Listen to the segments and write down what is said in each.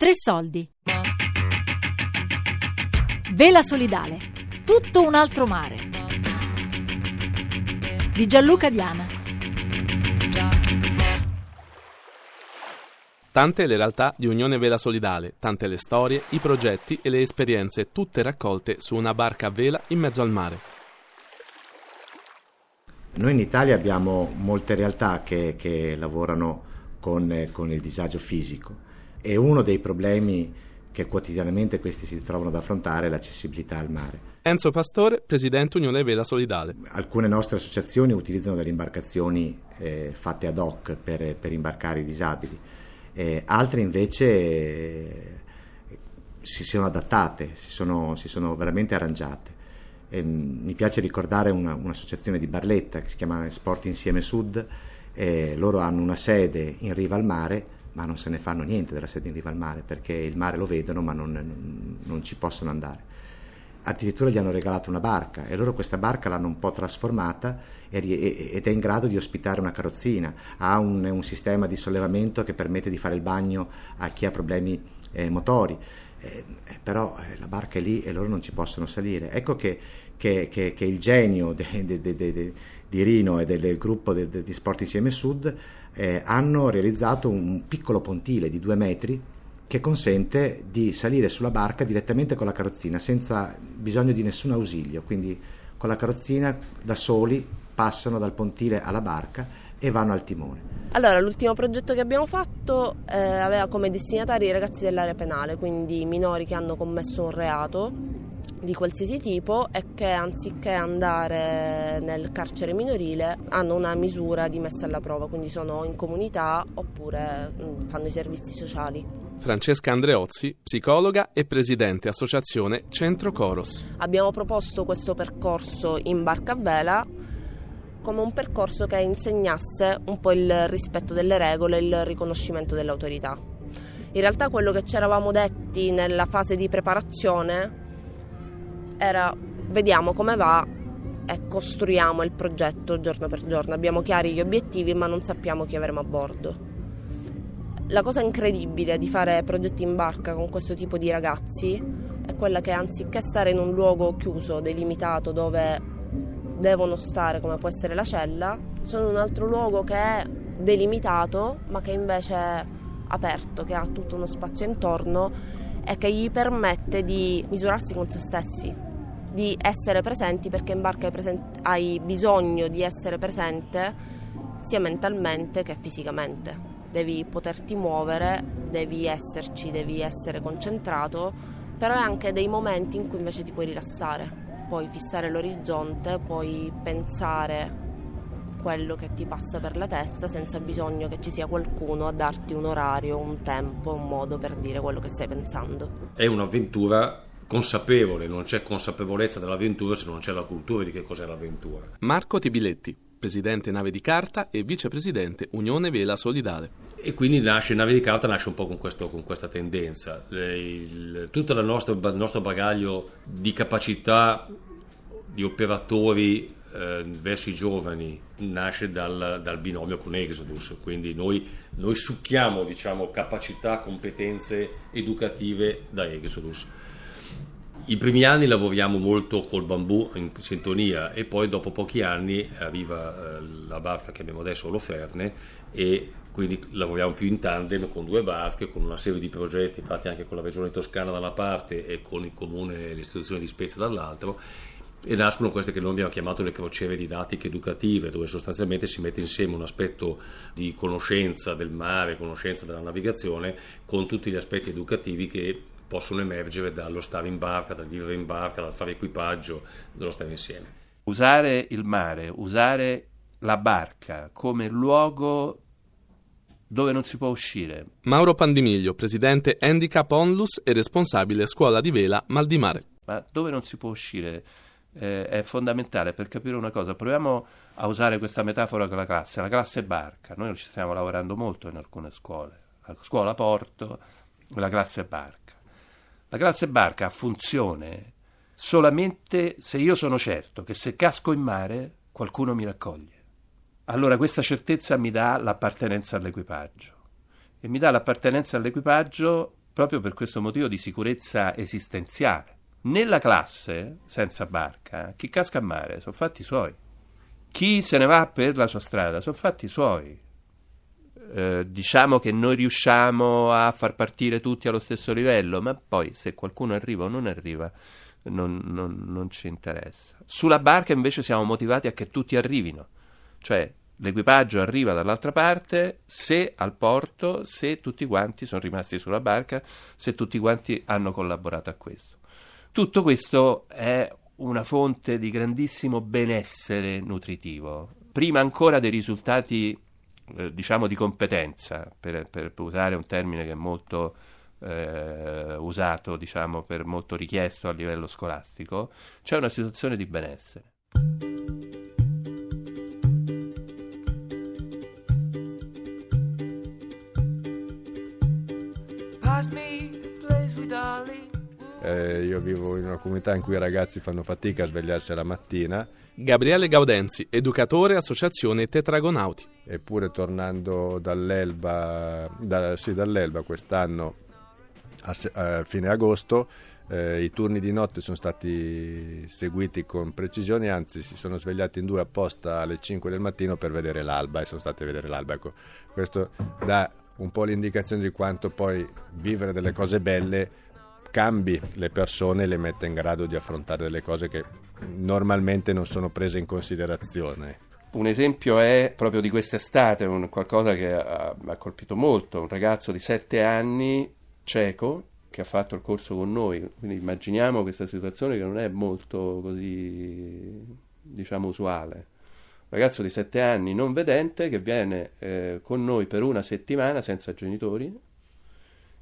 Tre soldi. Vela solidale. Tutto un altro mare. Di Gianluca Diana. Tante le realtà di Unione Vela Solidale, tante le storie, i progetti e le esperienze, tutte raccolte su una barca a vela in mezzo al mare. Noi in Italia abbiamo molte realtà che, che lavorano con, con il disagio fisico e uno dei problemi che quotidianamente questi si trovano ad affrontare è l'accessibilità al mare. Enzo Pastore, Presidente Unione Vela Solidale. Alcune nostre associazioni utilizzano delle imbarcazioni eh, fatte ad hoc per, per imbarcare i disabili, eh, altre invece eh, si sono adattate, si sono, si sono veramente arrangiate. Eh, mi piace ricordare una, un'associazione di Barletta che si chiama Sport Insieme Sud, loro hanno una sede in riva al mare ma non se ne fanno niente della sede in riva al mare perché il mare lo vedono ma non, non, non, ci possono andare. Addirittura gli hanno regalato una barca e loro questa barca l'hanno un po' trasformata ed è in grado di ospitare una carrozzina, ha un, un sistema di sollevamento che permette di fare il bagno a chi ha problemi eh, motori. Eh, però eh, la barca è lì e loro non ci possono salire. Ecco che, che, che, che il genio de, de, de, di Rino e del, del gruppo di Sport Insieme Sud eh, hanno realizzato un piccolo pontile di due metri che consente di salire sulla barca direttamente con la carrozzina senza bisogno di nessun ausilio, quindi con la carrozzina da soli passano dal pontile alla barca e vanno al timone. Allora, l'ultimo progetto che abbiamo fatto eh, aveva come destinatari i ragazzi dell'area penale, quindi minori che hanno commesso un reato di qualsiasi tipo e che anziché andare nel carcere minorile hanno una misura di messa alla prova, quindi sono in comunità oppure mm, fanno i servizi sociali. Francesca Andreozzi, psicologa e presidente associazione Centro Coros. Abbiamo proposto questo percorso in barca a vela come un percorso che insegnasse un po' il rispetto delle regole e il riconoscimento dell'autorità. In realtà quello che ci eravamo detti nella fase di preparazione era vediamo come va e costruiamo il progetto giorno per giorno. Abbiamo chiari gli obiettivi ma non sappiamo chi avremo a bordo. La cosa incredibile di fare progetti in barca con questo tipo di ragazzi è quella che anziché stare in un luogo chiuso, delimitato, dove devono stare come può essere la cella, sono in un altro luogo che è delimitato ma che invece è aperto, che ha tutto uno spazio intorno e che gli permette di misurarsi con se stessi, di essere presenti perché in barca hai, present- hai bisogno di essere presente sia mentalmente che fisicamente. Devi poterti muovere, devi esserci, devi essere concentrato, però hai anche dei momenti in cui invece ti puoi rilassare, puoi fissare l'orizzonte, puoi pensare quello che ti passa per la testa senza bisogno che ci sia qualcuno a darti un orario, un tempo, un modo per dire quello che stai pensando. È un'avventura consapevole, non c'è consapevolezza dell'avventura se non c'è la cultura di che cos'è l'avventura. Marco Tibiletti, presidente Nave di Carta e vicepresidente Unione Vela Solidale. E quindi nasce, Nave di Carta nasce un po' con, questo, con questa tendenza. Tutto il nostro, il nostro bagaglio di capacità di operatori eh, verso i giovani nasce dal, dal, binomio con Exodus, quindi noi, noi succhiamo diciamo, capacità, competenze educative da Exodus i primi anni lavoriamo molto col bambù in sintonia e poi dopo pochi anni arriva eh, la barca che abbiamo adesso, l'Oferne, e quindi lavoriamo più in tandem con due barche, con una serie di progetti fatti anche con la regione toscana da una parte e con il comune e l'istituzione di Spezia dall'altro e nascono queste che noi abbiamo chiamato le crociere didattiche educative, dove sostanzialmente si mette insieme un aspetto di conoscenza del mare, conoscenza della navigazione, con tutti gli aspetti educativi che possono emergere dallo stare in barca, dal vivere in barca, dal fare equipaggio, dallo stare insieme. Usare il mare, usare la barca come luogo dove non si può uscire. Mauro Pandimiglio, presidente Handicap Onlus e responsabile scuola di vela Mal di Mare. Ma dove non si può uscire eh, è fondamentale per capire una cosa. Proviamo a usare questa metafora con la classe, la classe barca. Noi ci stiamo lavorando molto in alcune scuole, la scuola porto, la classe barca. La classe barca ha funzione solamente se io sono certo che se casco in mare qualcuno mi raccoglie. Allora questa certezza mi dà l'appartenenza all'equipaggio e mi dà l'appartenenza all'equipaggio proprio per questo motivo di sicurezza esistenziale. Nella classe, senza barca, chi casca a mare sono fatti suoi. Chi se ne va per la sua strada sono fatti suoi. Eh, diciamo che noi riusciamo a far partire tutti allo stesso livello, ma poi se qualcuno arriva o non arriva non, non, non ci interessa. Sulla barca invece siamo motivati a che tutti arrivino, cioè l'equipaggio arriva dall'altra parte se al porto, se tutti quanti sono rimasti sulla barca, se tutti quanti hanno collaborato a questo. Tutto questo è una fonte di grandissimo benessere nutritivo, prima ancora dei risultati eh, diciamo di competenza, per, per, usare un termine che è molto eh, usato, diciamo, per molto richiesto a livello scolastico, c'è una situazione di benessere. Eh, io vivo in una comunità in cui i ragazzi fanno fatica a svegliarsi la mattina. Gabriele Gaudenzi, educatore Associazione Tetragonauti. Eppure tornando dall'Elba, da, sì, dall'Elba quest'anno a, a fine agosto eh, i turni di notte sono stati seguiti con precisione, anzi si sono svegliati in due apposta alle 5 del mattino per vedere l'alba e sono stati a vedere l'alba. Ecco, questo dà un po' l'indicazione di quanto poi vivere delle cose belle cambi le persone e le mette in grado di affrontare delle cose che normalmente non sono prese in considerazione. Un esempio è proprio di quest'estate, un, qualcosa che mi ha colpito molto, un ragazzo di 7 anni cieco che ha fatto il corso con noi, quindi immaginiamo questa situazione che non è molto così, diciamo, usuale. Un ragazzo di 7 anni non vedente che viene eh, con noi per una settimana senza genitori,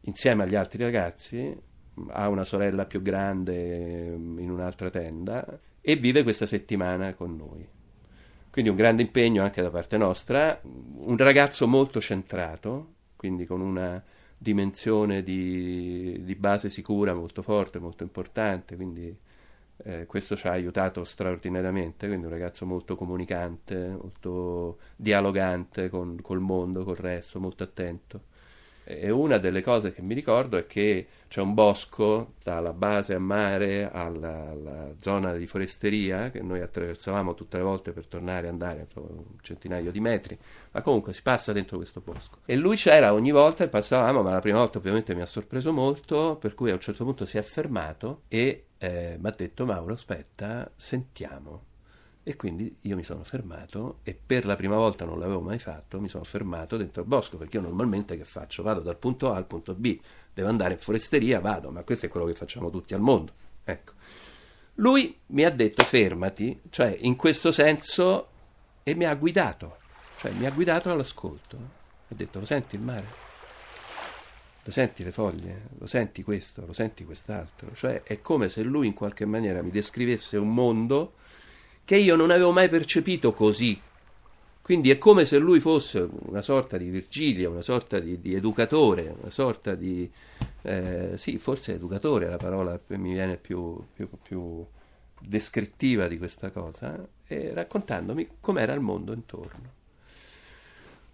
insieme agli altri ragazzi, ha una sorella più grande in un'altra tenda e vive questa settimana con noi. Quindi un grande impegno anche da parte nostra, un ragazzo molto centrato, quindi con una dimensione di, di base sicura molto forte, molto importante, quindi eh, questo ci ha aiutato straordinariamente, quindi un ragazzo molto comunicante, molto dialogante con, col mondo, col resto, molto attento. E una delle cose che mi ricordo è che c'è un bosco dalla base a mare alla, alla, zona di foresteria che noi attraversavamo tutte le volte per tornare e andare un centinaio di metri, ma comunque si passa dentro questo bosco. E lui c'era ogni volta e passavamo, ma la prima volta ovviamente mi ha sorpreso molto, per cui a un certo punto si è fermato e eh, mi ha detto Mauro aspetta, sentiamo. E quindi io mi sono fermato e per la prima volta non l'avevo mai fatto, mi sono fermato dentro il bosco perché io normalmente che faccio? Vado dal punto A al punto B, devo andare in foresteria, vado, ma questo è quello che facciamo tutti al mondo. Ecco. Lui mi ha detto fermati, cioè in questo senso, e mi ha guidato, cioè mi ha guidato all'ascolto. Ha detto lo senti il mare? Lo senti le foglie? Lo senti questo? Lo senti quest'altro? Cioè è come se lui in qualche maniera mi descrivesse un mondo che io non avevo mai percepito così. Quindi è come se lui fosse una sorta di Virgilio, una sorta di, di educatore, una sorta di... Eh, sì, forse educatore è la parola che mi viene più, più, più descrittiva di questa cosa, e raccontandomi com'era il mondo intorno.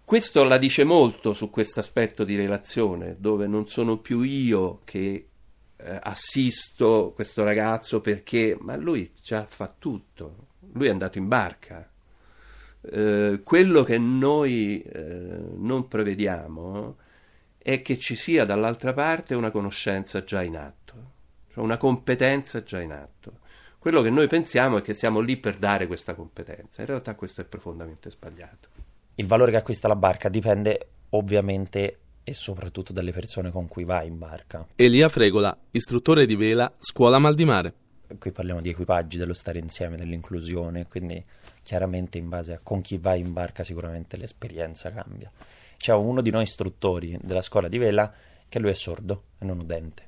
Questo la dice molto su questo aspetto di relazione, dove non sono più io che eh, assisto questo ragazzo perché, ma lui già fa tutto, lui è andato in barca. Eh, quello che noi eh, non prevediamo è che ci sia dall'altra parte una conoscenza già in atto, cioè una competenza già in atto. Quello che noi pensiamo è che siamo lì per dare questa competenza, in realtà questo è profondamente sbagliato. Il valore che acquista la barca dipende ovviamente e soprattutto dalle persone con cui va in barca. Elia Fregola, istruttore di vela, scuola Mal di Mare qui parliamo di equipaggi, dello stare insieme, dell'inclusione, quindi chiaramente in base a con chi vai in barca sicuramente l'esperienza cambia. C'è uno di noi istruttori della scuola di vela che lui è sordo e non udente.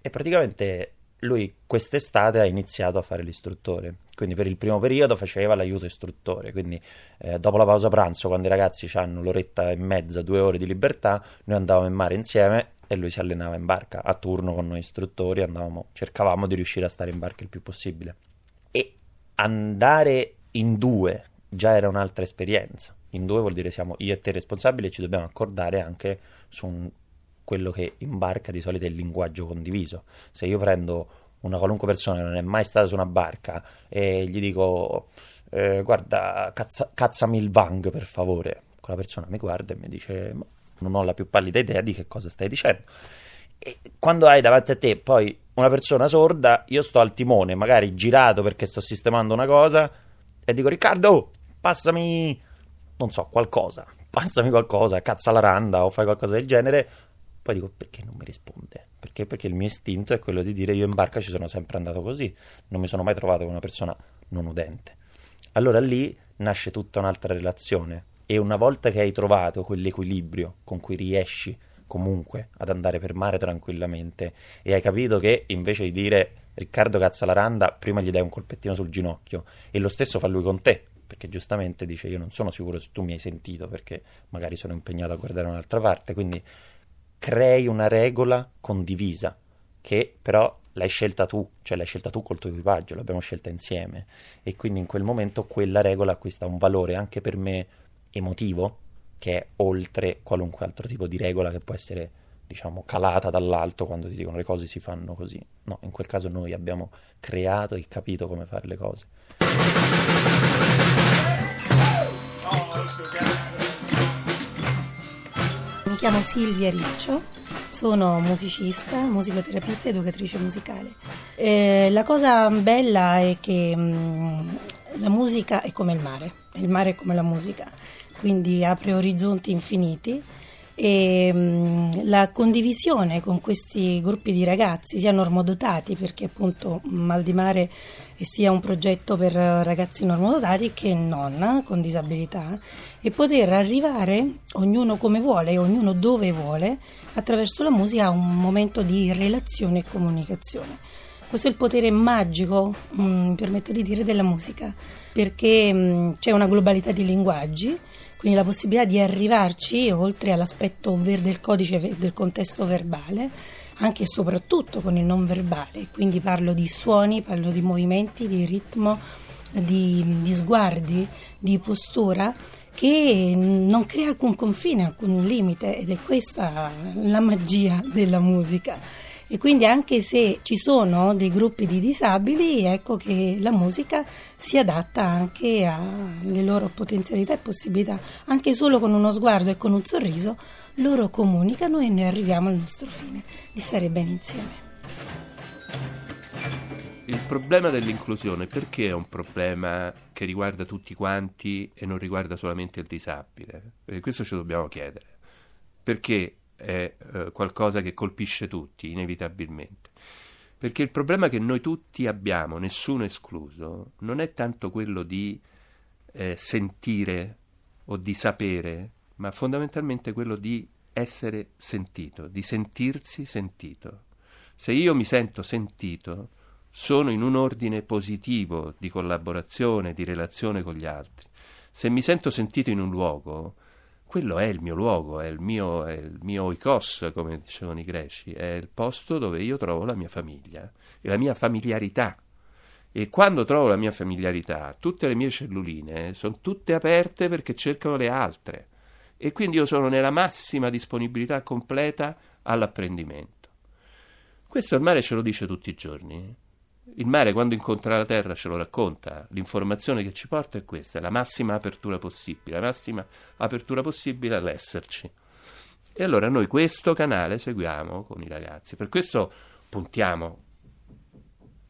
E praticamente lui quest'estate ha iniziato a fare l'istruttore, quindi per il primo periodo faceva l'aiuto istruttore, quindi eh, dopo la pausa pranzo quando i ragazzi hanno l'oretta e mezza, due ore di libertà, noi andavamo in mare insieme e lui si allenava in barca a turno con noi istruttori, andavamo, cercavamo di riuscire a stare in barca il più possibile. E andare in due già era un'altra esperienza. In due vuol dire siamo io e te responsabili e ci dobbiamo accordare anche su un quello che imbarca di solito è il linguaggio condiviso. Se io prendo una qualunque persona che non è mai stata su una barca e gli dico eh, guarda cazza, cazzami il Vang per favore, quella persona mi guarda e mi dice non ho la più pallida idea di che cosa stai dicendo. E quando hai davanti a te poi una persona sorda, io sto al timone, magari girato perché sto sistemando una cosa e dico Riccardo, passami, non so, qualcosa, passami qualcosa, cazza la randa o fai qualcosa del genere. Poi dico perché non mi risponde? Perché? Perché il mio istinto è quello di dire io in barca ci sono sempre andato così, non mi sono mai trovato con una persona non udente. Allora lì nasce tutta un'altra relazione e una volta che hai trovato quell'equilibrio con cui riesci comunque ad andare per mare tranquillamente e hai capito che invece di dire Riccardo cazza la randa, prima gli dai un colpettino sul ginocchio. E lo stesso fa lui con te, perché giustamente dice io non sono sicuro se tu mi hai sentito perché magari sono impegnato a guardare un'altra parte, quindi crei una regola condivisa che però l'hai scelta tu, cioè l'hai scelta tu col tuo equipaggio, l'abbiamo scelta insieme. E quindi in quel momento quella regola acquista un valore anche per me emotivo che è oltre qualunque altro tipo di regola che può essere diciamo calata dall'alto quando ti dicono le cose si fanno così. No, in quel caso noi abbiamo creato e capito come fare le cose. Mi chiamo Silvia Riccio, sono musicista, musicoterapista e educatrice musicale. Eh, la cosa bella è che mh, mm, la musica è come il mare, il mare è come la musica quindi apre orizzonti infiniti e mh, mm, la condivisione con questi gruppi di ragazzi, sia normodotati, perché appunto Mal di Mare sia un progetto per ragazzi normodotati che non con disabilità e poter arrivare ognuno come vuole ognuno dove vuole attraverso la musica a un momento di relazione e comunicazione. Questo è il potere magico, mh, mm, mi permetto di dire, della musica, perché mh, mm, c'è una globalità di linguaggi quindi la possibilità di arrivarci oltre all'aspetto del codice del contesto verbale, anche e soprattutto con il non verbale, quindi parlo di suoni, parlo di movimenti, di ritmo, di, di sguardi, di postura che non crea alcun confine, alcun limite ed è questa la magia della musica e quindi anche se ci sono dei gruppi di disabili, ecco che la musica si adatta anche alle loro potenzialità e possibilità, anche solo con uno sguardo e con un sorriso loro comunicano e noi arriviamo al nostro fine, di stare bene insieme. Il problema dell'inclusione perché è un problema che riguarda tutti quanti e non riguarda solamente il disabile? Perché questo ci dobbiamo chiedere. Perché è eh, qualcosa che colpisce tutti, inevitabilmente. Perché il problema che noi tutti abbiamo, nessuno escluso, non è tanto quello di eh, sentire o di sapere, ma fondamentalmente quello di essere sentito, di sentirsi sentito. Se io mi sento sentito, sono in un ordine positivo di collaborazione, di relazione con gli altri. Se mi sento sentito in un luogo, quello è il mio luogo, è il mio, è il mio oikos, come dicevano i greci, è il posto dove io trovo la mia famiglia e la mia familiarità. E quando trovo la mia familiarità, tutte le mie celluline sono tutte aperte perché cercano le altre. E quindi io sono nella massima disponibilità completa all'apprendimento. Questo il mare ce lo dice tutti i giorni. Il mare quando incontra la terra ce lo racconta, l'informazione che ci porta è questa, la massima apertura possibile, la massima apertura possibile all'esserci. E allora noi questo canale seguiamo con i ragazzi, per questo puntiamo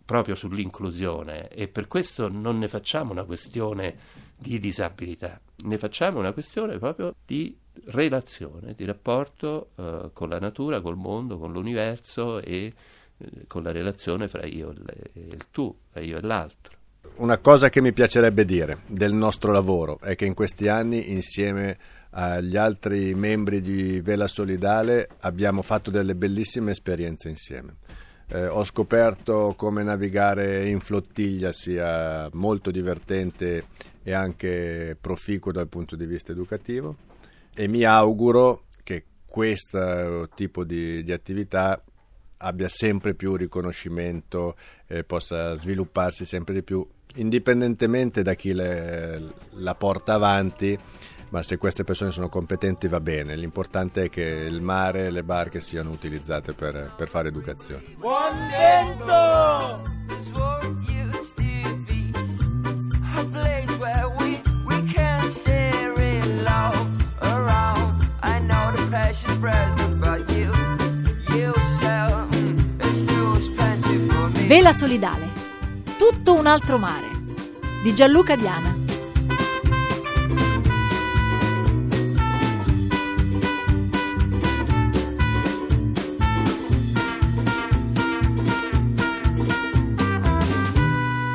proprio sull'inclusione e per questo non ne facciamo una questione di disabilità, ne facciamo una questione proprio di relazione, di rapporto eh, con la natura, col mondo, con l'universo e con la relazione fra io e il tu, fra io e l'altro. Una cosa che mi piacerebbe dire del nostro lavoro è che in questi anni insieme agli altri membri di Vela Solidale abbiamo fatto delle bellissime esperienze insieme. Eh, ho scoperto come navigare in flottiglia sia molto divertente e anche proficuo dal punto di vista educativo e mi auguro che questo tipo di, di attività abbia sempre più riconoscimento, eh, possa svilupparsi sempre di più, indipendentemente da chi le, la porta avanti, ma se queste persone sono competenti va bene, l'importante è che il mare e le barche siano utilizzate per, per fare educazione. Buon vento! Vela solidale. Tutto un altro mare. Di Gianluca Diana.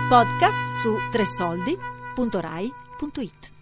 Podcast su tresoldi.rai.it